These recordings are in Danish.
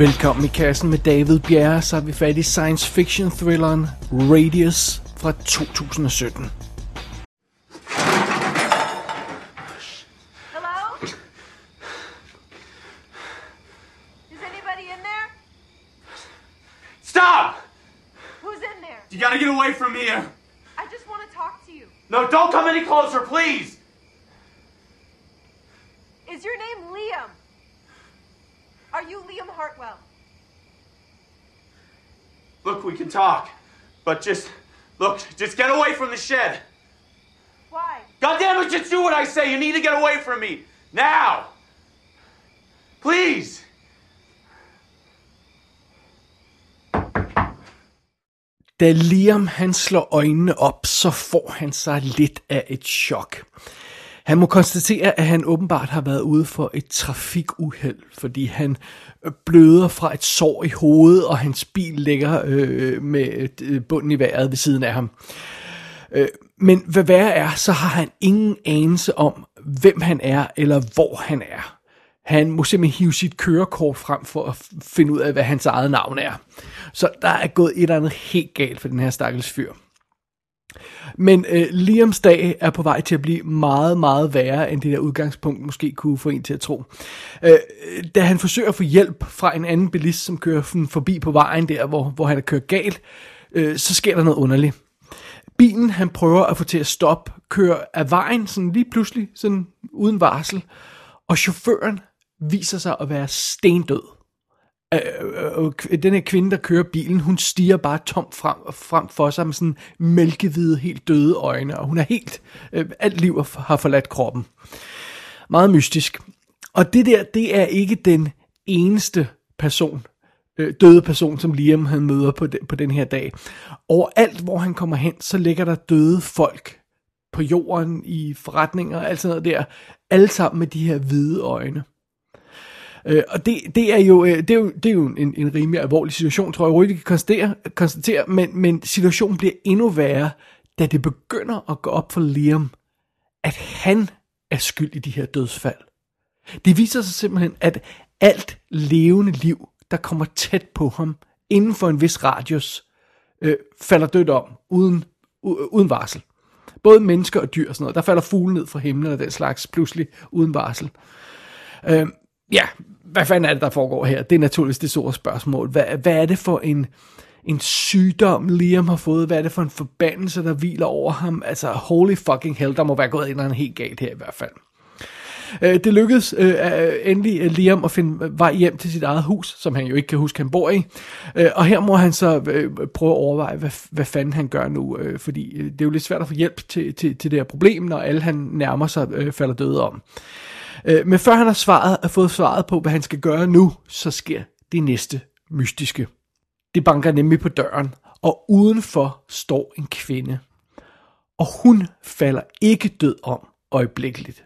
Velkommen i kassen med David Bjerre, så er vi fat i science fiction thrilleren Radius fra 2017. Hello? Is anybody in there? Stop! Who's in there? You gotta get away from here. I just want to talk to you. No, don't come any closer, please. Is your name Liam? Are you Liam Hartwell? Look, we can talk, but just look, just get away from the shed. Why? God damn it, just do what I say. You need to get away from me. Now. Please. Da Liam han slår øjnene op, så får han sig lidt af et chok. Han må konstatere, at han åbenbart har været ude for et trafikuheld, fordi han øh, bløder fra et sår i hovedet, og hans bil ligger øh, med øh, bunden i vejret ved siden af ham. Øh, men hvad værre er, så har han ingen anelse om, hvem han er, eller hvor han er. Han må simpelthen hive sit kørekort frem for at finde ud af, hvad hans eget navn er. Så der er gået et eller andet helt galt for den her stakkels fyr. Men øh, Liams dag er på vej til at blive meget, meget værre, end det der udgangspunkt måske kunne få en til at tro. Øh, da han forsøger at få hjælp fra en anden bilist, som kører forbi på vejen der, hvor, hvor han er kørt galt, øh, så sker der noget underligt. Bilen, han prøver at få til at stoppe, kører af vejen sådan lige pludselig, sådan uden varsel, og chaufføren viser sig at være stendød. Øh, øh, øh den her kvinde, der kører bilen, hun stiger bare tomt frem, frem for sig med sådan mælkehvide, helt døde øjne, og hun er helt, øh, alt liv har forladt kroppen. Meget mystisk. Og det der, det er ikke den eneste person, øh, døde person, som Liam han møder på, de, på den her dag. Overalt, hvor han kommer hen, så ligger der døde folk på jorden, i forretninger og alt sådan noget der, alle sammen med de her hvide øjne. Øh, og det, det, er jo, øh, det, er jo, det er jo en, en rimelig alvorlig situation, tror jeg roligt, vi kan konstatere, konstatere men, men situationen bliver endnu værre, da det begynder at gå op for Liam, at han er skyld i de her dødsfald. Det viser sig simpelthen, at alt levende liv, der kommer tæt på ham, inden for en vis radius, øh, falder dødt om, uden, u- uden varsel. Både mennesker og dyr og sådan noget. Der falder fugle ned fra himlen og den slags, pludselig uden varsel. Øh, ja, hvad fanden er det, der foregår her? Det er naturligvis det store spørgsmål. Hvad, hvad er det for en, en sygdom, Liam har fået? Hvad er det for en forbandelse, der hviler over ham? Altså, holy fucking hell, der må være gået en eller helt galt her i hvert fald. Øh, det lykkedes øh, øh, endelig øh, Liam at finde vej hjem til sit eget hus, som han jo ikke kan huske, han bor i. Øh, og her må han så øh, prøve at overveje, hvad, hvad fanden han gør nu, øh, fordi øh, det er jo lidt svært at få hjælp til, til, til det her problem, når alle han nærmer sig øh, falder døde om. Øh, Øh, men før han har svaret, har fået svaret på, hvad han skal gøre nu, så sker det næste mystiske. Det banker nemlig på døren, og udenfor står en kvinde. Og hun falder ikke død om øjeblikkeligt.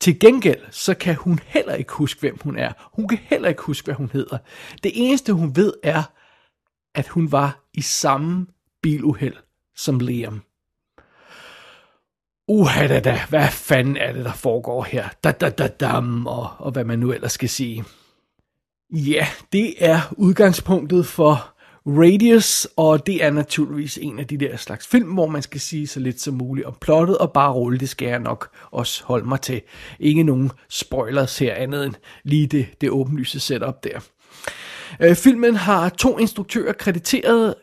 Til gengæld, så kan hun heller ikke huske, hvem hun er. Hun kan heller ikke huske, hvad hun hedder. Det eneste, hun ved, er, at hun var i samme biluheld som Liam. Uha da da, hvad fanden er det, der foregår her? Da da da dam, og, og hvad man nu ellers skal sige. Ja, det er udgangspunktet for Radius, og det er naturligvis en af de der slags film, hvor man skal sige så lidt som muligt om plottet, og bare rulle, det skal jeg nok også holde mig til. Ikke nogen spoilers her andet end lige det, det åbenlyse setup der. Øh, filmen har to instruktører krediteret,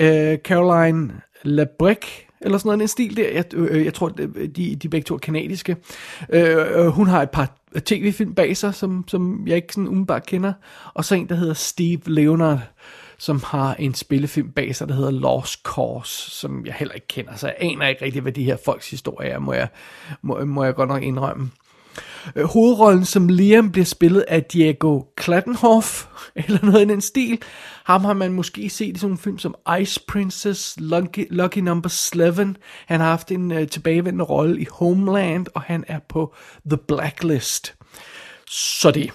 øh, Caroline Labrec, eller sådan noget, en stil der. Jeg, øh, jeg tror, øh, de, de begge to er kanadiske. Øh, øh, hun har et par tv-film bag sig, som, som jeg ikke sådan umiddelbart kender. Og så en, der hedder Steve Leonard, som har en spillefilm bag sig, der hedder Lost Cause, som jeg heller ikke kender. Så jeg aner ikke rigtig, hvad de her folks historie er, må jeg, må, må jeg godt nok indrømme. Øh, hovedrollen som Liam bliver spillet af Diego Klattenhoff, eller noget i den stil. Ham har man måske set i sådan nogle film som Ice Princess, Lucky, Lucky Number 11. Han har haft en øh, tilbagevendende rolle i Homeland, og han er på The Blacklist. Så det.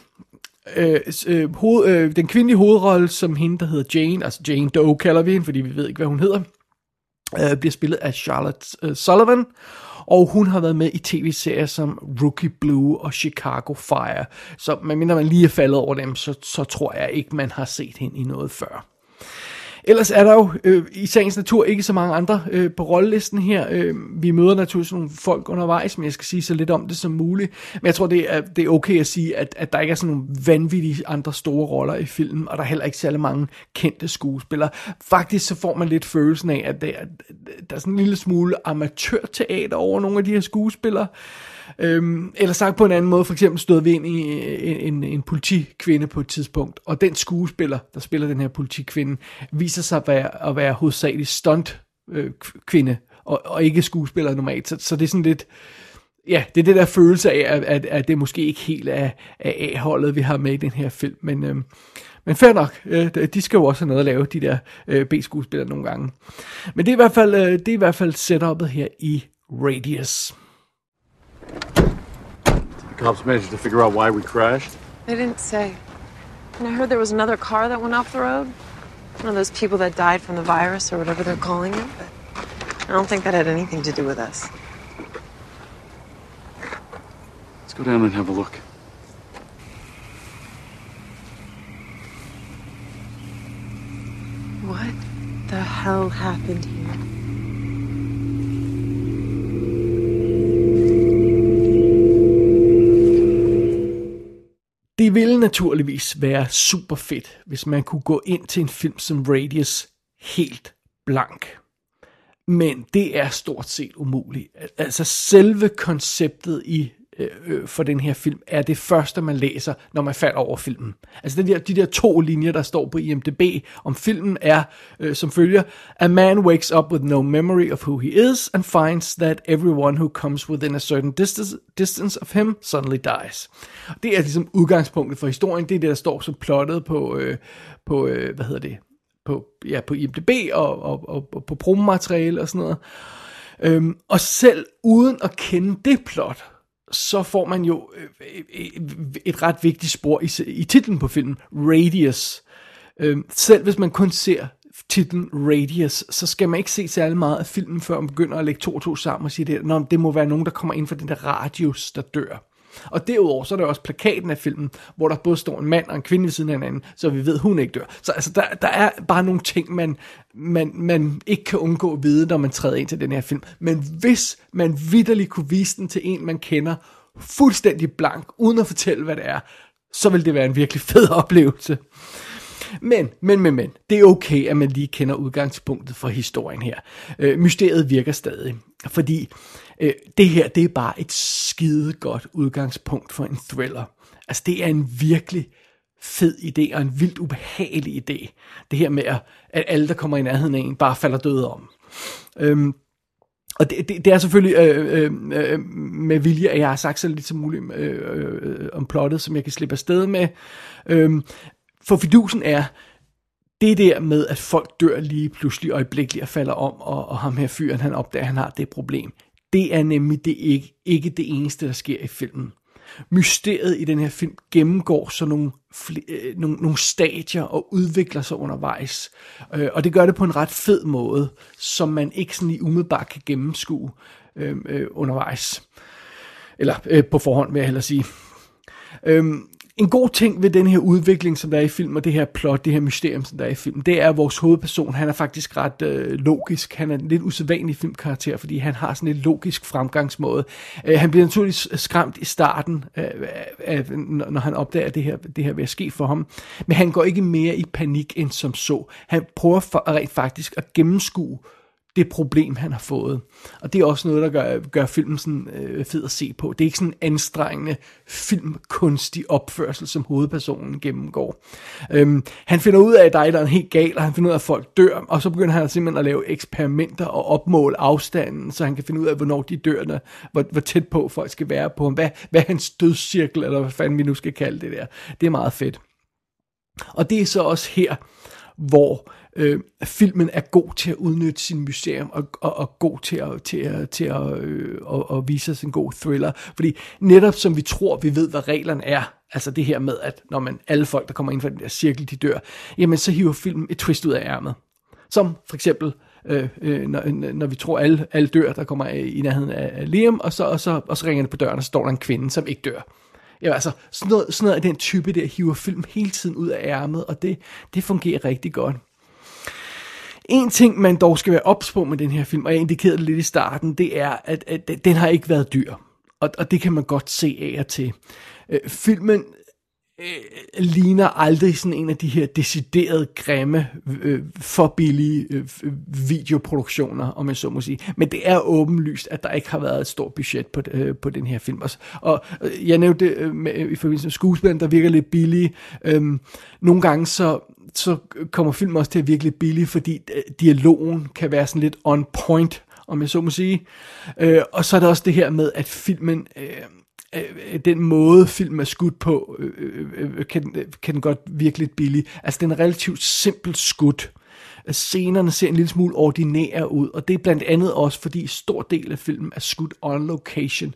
Øh, øh, hoved, øh, den kvindelige hovedrolle som hende, der hedder Jane, altså Jane Doe kalder vi hende, fordi vi ved ikke, hvad hun hedder øh, bliver spillet af Charlotte øh, Sullivan, og hun har været med i tv-serier som Rookie Blue og Chicago Fire. Så medmindre man lige er faldet over dem, så, så tror jeg ikke, man har set hende i noget før. Ellers er der jo øh, i sagens natur ikke så mange andre øh, på rollelisten her. Øh, vi møder naturligvis nogle folk undervejs, men jeg skal sige så lidt om det som muligt. Men jeg tror, det er, det er okay at sige, at, at der ikke er sådan nogle vanvittige andre store roller i filmen, og der er heller ikke særlig mange kendte skuespillere. Faktisk så får man lidt følelsen af, at der, der er sådan en lille smule amatørteater over nogle af de her skuespillere. Øhm, eller sagt på en anden måde, for eksempel stod vi ind i øh, en, en, en politikvinde på et tidspunkt, og den skuespiller, der spiller den her politikvinde, viser sig at være, at være hovedsageligt stunt øh, kvinde, og, og ikke skuespiller normalt. Så, så det er sådan lidt, ja, det er det der følelse af, at, at, at det måske ikke helt er, er A-holdet, vi har med i den her film, men... Øhm, men fair nok, øh, de skal jo også have noget at lave, de der øh, B-skuespillere nogle gange. Men det er i hvert fald, øh, det er i hvert fald setupet her i Radius. The cops managed to figure out why we crashed. They didn't say. And I heard there was another car that went off the road. One of those people that died from the virus or whatever they're calling it. But I don't think that had anything to do with us. Let's go down and have a look. What the hell happened here? Det ville naturligvis være super fedt, hvis man kunne gå ind til en film som Radius helt blank. Men det er stort set umuligt. Altså selve konceptet i Øh, øh, for den her film, er det første, man læser, når man falder over filmen. Altså den der, de der to linjer, der står på IMDb om filmen, er øh, som følger, A man wakes up with no memory of who he is, and finds that everyone who comes within a certain distance, distance of him suddenly dies. Det er ligesom udgangspunktet for historien, det er det, der står som plottet på, øh, på øh, hvad hedder det, på, ja, på IMDb og, og, og, og på promomateriale og sådan noget. Øhm, og selv uden at kende det plot, så får man jo øh, øh, et ret vigtigt spor i, i titlen på filmen, Radius. Øhm, selv hvis man kun ser titlen Radius, så skal man ikke se særlig meget af filmen, før man begynder at lægge to og to sammen og sige, det, Nå, det må være nogen, der kommer ind for den der radius, der dør. Og derudover, så er der også plakaten af filmen, hvor der både står en mand og en kvinde ved siden af hinanden, så vi ved, hun ikke dør. Så altså, der, der er bare nogle ting, man, man, man ikke kan undgå at vide, når man træder ind til den her film. Men hvis man vidderligt kunne vise den til en, man kender, fuldstændig blank, uden at fortælle, hvad det er, så vil det være en virkelig fed oplevelse. Men, men, men, men, det er okay, at man lige kender udgangspunktet for historien her. Øh, mysteriet virker stadig, fordi øh, det her, det er bare et skide godt udgangspunkt for en thriller. Altså, det er en virkelig fed idé, og en vildt ubehagelig idé. Det her med, at alle, der kommer i nærheden af en, bare falder døde om. Øhm, og det, det, det er selvfølgelig øh, øh, øh, med vilje, at jeg har sagt så lidt som muligt øh, øh, om plottet, som jeg kan slippe afsted med. Øhm, for fidusen er, det der med, at folk dør lige pludselig øjeblikkeligt og falder om, og, og ham her fyren, han opdager, at han har det problem. Det er nemlig det ikke, ikke det eneste, der sker i filmen. Mysteriet i den her film gennemgår så nogle, øh, nogle, nogle stadier og udvikler sig undervejs. Øh, og det gør det på en ret fed måde, som man ikke sådan lige umiddelbart kan gennemskue øh, øh, undervejs. Eller øh, på forhånd, vil jeg hellere sige. Øh, en god ting ved den her udvikling, som der er i film, og det her plot, det her mysterium, som der er i film, det er, at vores hovedperson, han er faktisk ret øh, logisk. Han er en lidt usædvanlig filmkarakter, fordi han har sådan en logisk fremgangsmåde. Øh, han bliver naturligvis skræmt i starten, øh, af, når han opdager, at det her, det her vil ske for ham. Men han går ikke mere i panik end som så. Han prøver for, rent faktisk at gennemskue det problem, han har fået. Og det er også noget, der gør, gør filmen sådan, øh, fed at se på. Det er ikke sådan en anstrengende filmkunstig opførsel, som hovedpersonen gennemgår. Øhm, han finder ud af, at der er en helt galt, og han finder ud af, at folk dør, og så begynder han simpelthen at lave eksperimenter og opmåle afstanden, så han kan finde ud af, hvornår de dør, hvor, hvor tæt på folk skal være på ham. Hvad, hvad er hans dødscirkel, eller hvad fanden vi nu skal kalde det der. Det er meget fedt. Og det er så også her, hvor øh, filmen er god til at udnytte sin museum og, og, og god til at, til at, til at, øh, og, og vise os en god thriller. Fordi netop som vi tror, vi ved, hvad reglerne er, altså det her med, at når man alle folk, der kommer ind for den der cirkel, de dør, jamen så hiver filmen et twist ud af ærmet. Som for eksempel, øh, øh, når, når vi tror, alle, alle dør, der kommer øh, i nærheden af Liam, og så, og, så, og så ringer det på døren, og så står der en kvinde, som ikke dør. Ja, altså, sådan noget, sådan noget af den type der hiver film hele tiden ud af ærmet, og det, det fungerer rigtig godt. En ting, man dog skal være ops på med den her film, og jeg indikerede det lidt i starten, det er, at, at den har ikke været dyr. Og, og det kan man godt se af og til. Øh, filmen øh, ligner aldrig sådan en af de her deciderede, grimme, øh, for billige øh, videoproduktioner, om jeg så må sige. Men det er åbenlyst, at der ikke har været et stort budget på, øh, på den her film. Også. Og øh, jeg nævnte øh, med, i forbindelse med skuespilleren, der virker lidt billige. Øh, nogle gange så, så kommer film også til at virke lidt billige, fordi øh, dialogen kan være sådan lidt on point, om jeg så må sige. Øh, og så er der også det her med, at filmen... Øh, Øh, øh, den måde film er skudt på, øh, øh, øh, øh kan, kan den godt virke lidt billig. Altså, den er relativt simpelt skudt. Scenerne ser en lille smule ordinære ud, og det er blandt andet også, fordi stor del af filmen er skudt on location.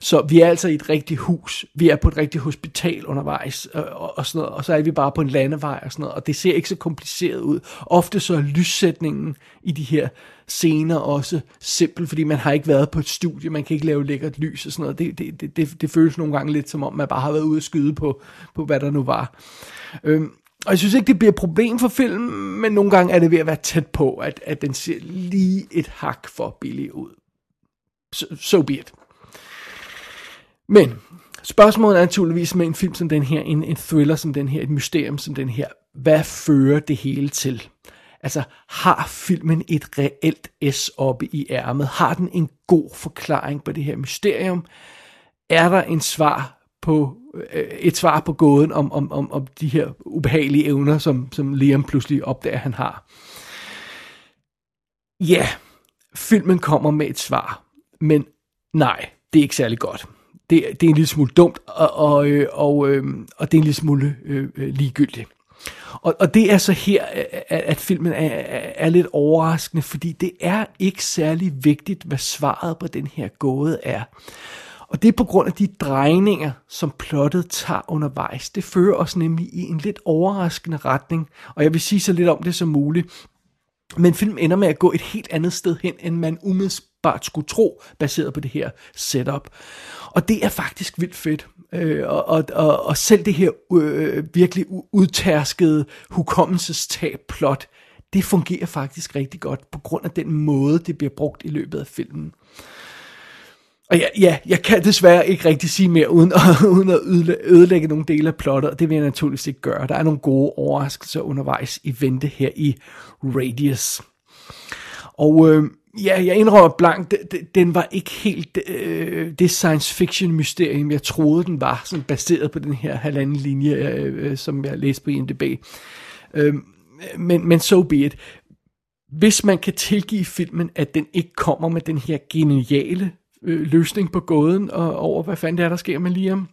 Så vi er altså i et rigtigt hus, vi er på et rigtigt hospital undervejs, øh, og, og, sådan noget, og så er vi bare på en landevej og sådan noget, og det ser ikke så kompliceret ud. Ofte så er lyssætningen i de her scener også simpel, fordi man har ikke været på et studie, man kan ikke lave lækkert lys og sådan noget. Det, det, det, det, det føles nogle gange lidt som om, man bare har været ude at skyde på, på hvad der nu var. Øhm, og jeg synes ikke, det bliver et problem for filmen, men nogle gange er det ved at være tæt på, at, at den ser lige et hak for billig ud. So, so be it. Men spørgsmålet er naturligvis med en film som den her, en, en thriller som den her, et mysterium som den her, hvad fører det hele til? Altså, har filmen et reelt S oppe i ærmet? Har den en god forklaring på det her mysterium? Er der en svar på øh, et svar på gåden om, om, om, om de her ubehagelige evner, som, som Liam pludselig opdager, han har? Ja, filmen kommer med et svar, men nej, det er ikke særlig godt. Det, det er en lille smule dumt, og, og, øh, og, øh, og det er en lille smule øh, øh ligegyldigt. Og, og det er så her, at, at filmen er, er lidt overraskende, fordi det er ikke særlig vigtigt, hvad svaret på den her gåde er. Og det er på grund af de drejninger, som plottet tager undervejs. Det fører os nemlig i en lidt overraskende retning, og jeg vil sige så lidt om det som muligt. Men filmen ender med at gå et helt andet sted hen, end man umiddelbart skulle tro, baseret på det her setup. Og det er faktisk vildt fedt. Øh, og, og, og, og selv det her øh, virkelig udtærskede hukommelsestab plot, det fungerer faktisk rigtig godt, på grund af den måde, det bliver brugt i løbet af filmen. Og ja, ja, jeg kan desværre ikke rigtig sige mere, uden at, uden at ødelægge nogle dele af plottet, og det vil jeg naturligvis ikke gøre. Der er nogle gode overraskelser undervejs i vente her i Radius. Og øh, ja, jeg indrømmer blankt, den var ikke helt øh, det science fiction mysterium, jeg troede den var, sådan baseret på den her halvanden linje, øh, øh som jeg læste på IMDb. Øh, men, men so be it. Hvis man kan tilgive filmen, at den ikke kommer med den her geniale øh, løsning på gåden og over, hvad fanden det er, der sker med Liam.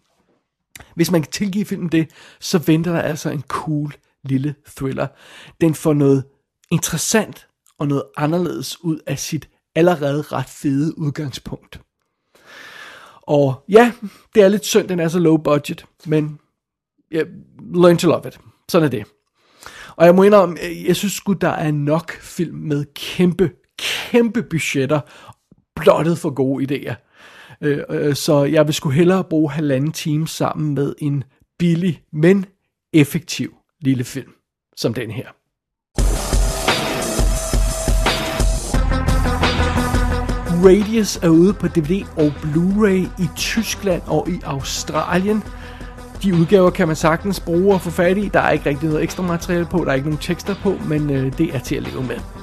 Hvis man kan tilgive filmen det, så venter der altså en cool lille thriller. Den får noget interessant og noget anderledes ud af sit allerede ret fede udgangspunkt. Og ja, det er lidt synd, den er så low budget, men yeah, learn to love it. Sådan er det. Og jeg må indrømme, jeg synes sgu, der er nok film med kæmpe, kæmpe budgetter blottet for gode idéer. Øh, øh, så jeg vil sgu hellere bruge halvanden time sammen med en billig, men effektiv lille film, som den her. Radius er ude på DVD og Blu-ray i Tyskland og i Australien. De udgaver kan man sagtens bruge og få fat i. Der er ikke rigtig noget ekstra materiale på, der er ikke nogen tekster på, men øh, det er til at leve med.